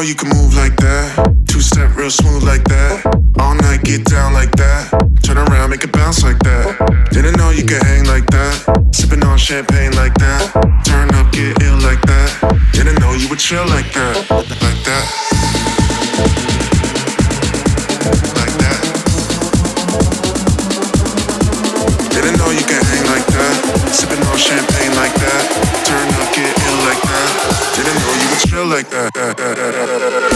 know you can move like that. Two step real smooth like that. All night get down like that. Turn around, make it bounce like that. Didn't know you could hang like that. Sipping on champagne like that. Turn up, get ill like that. Didn't know you would chill like that. Like that. like that.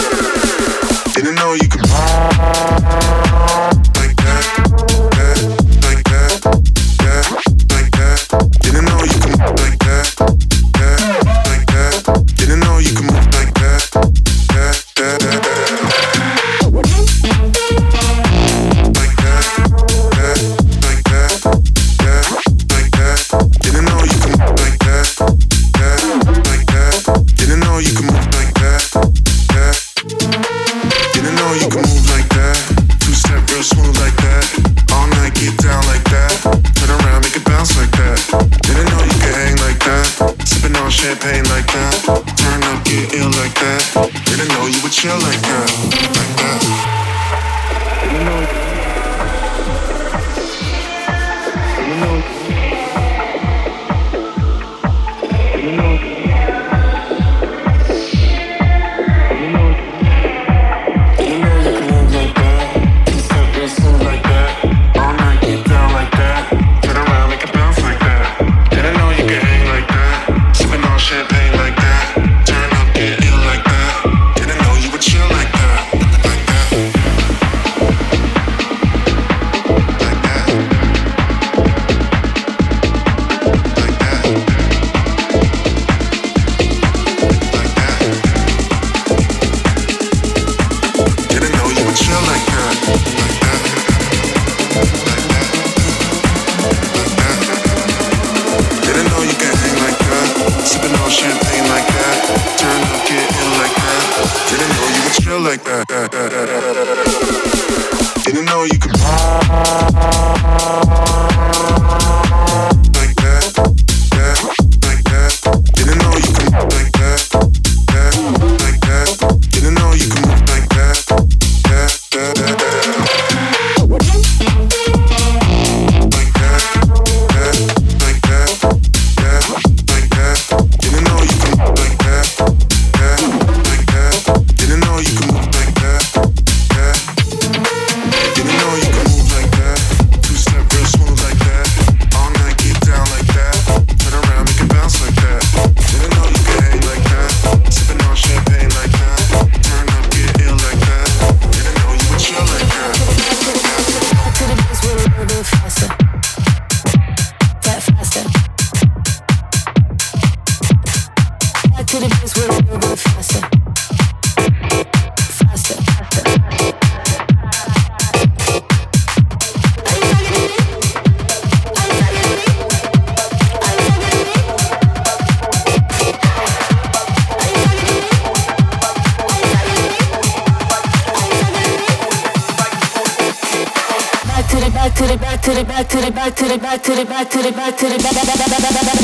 back to the back to the back to the back.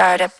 startup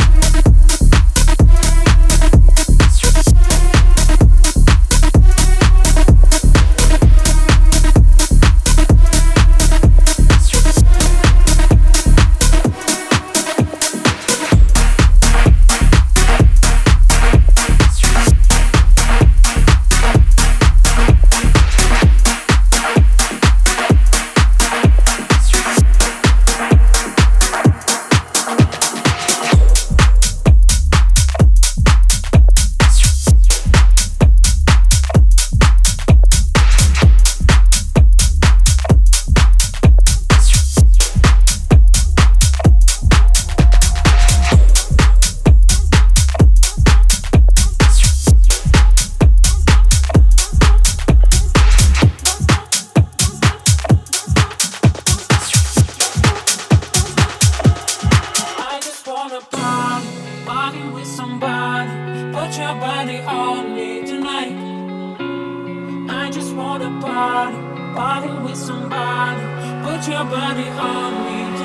with somebody. Put your body on me.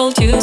Told you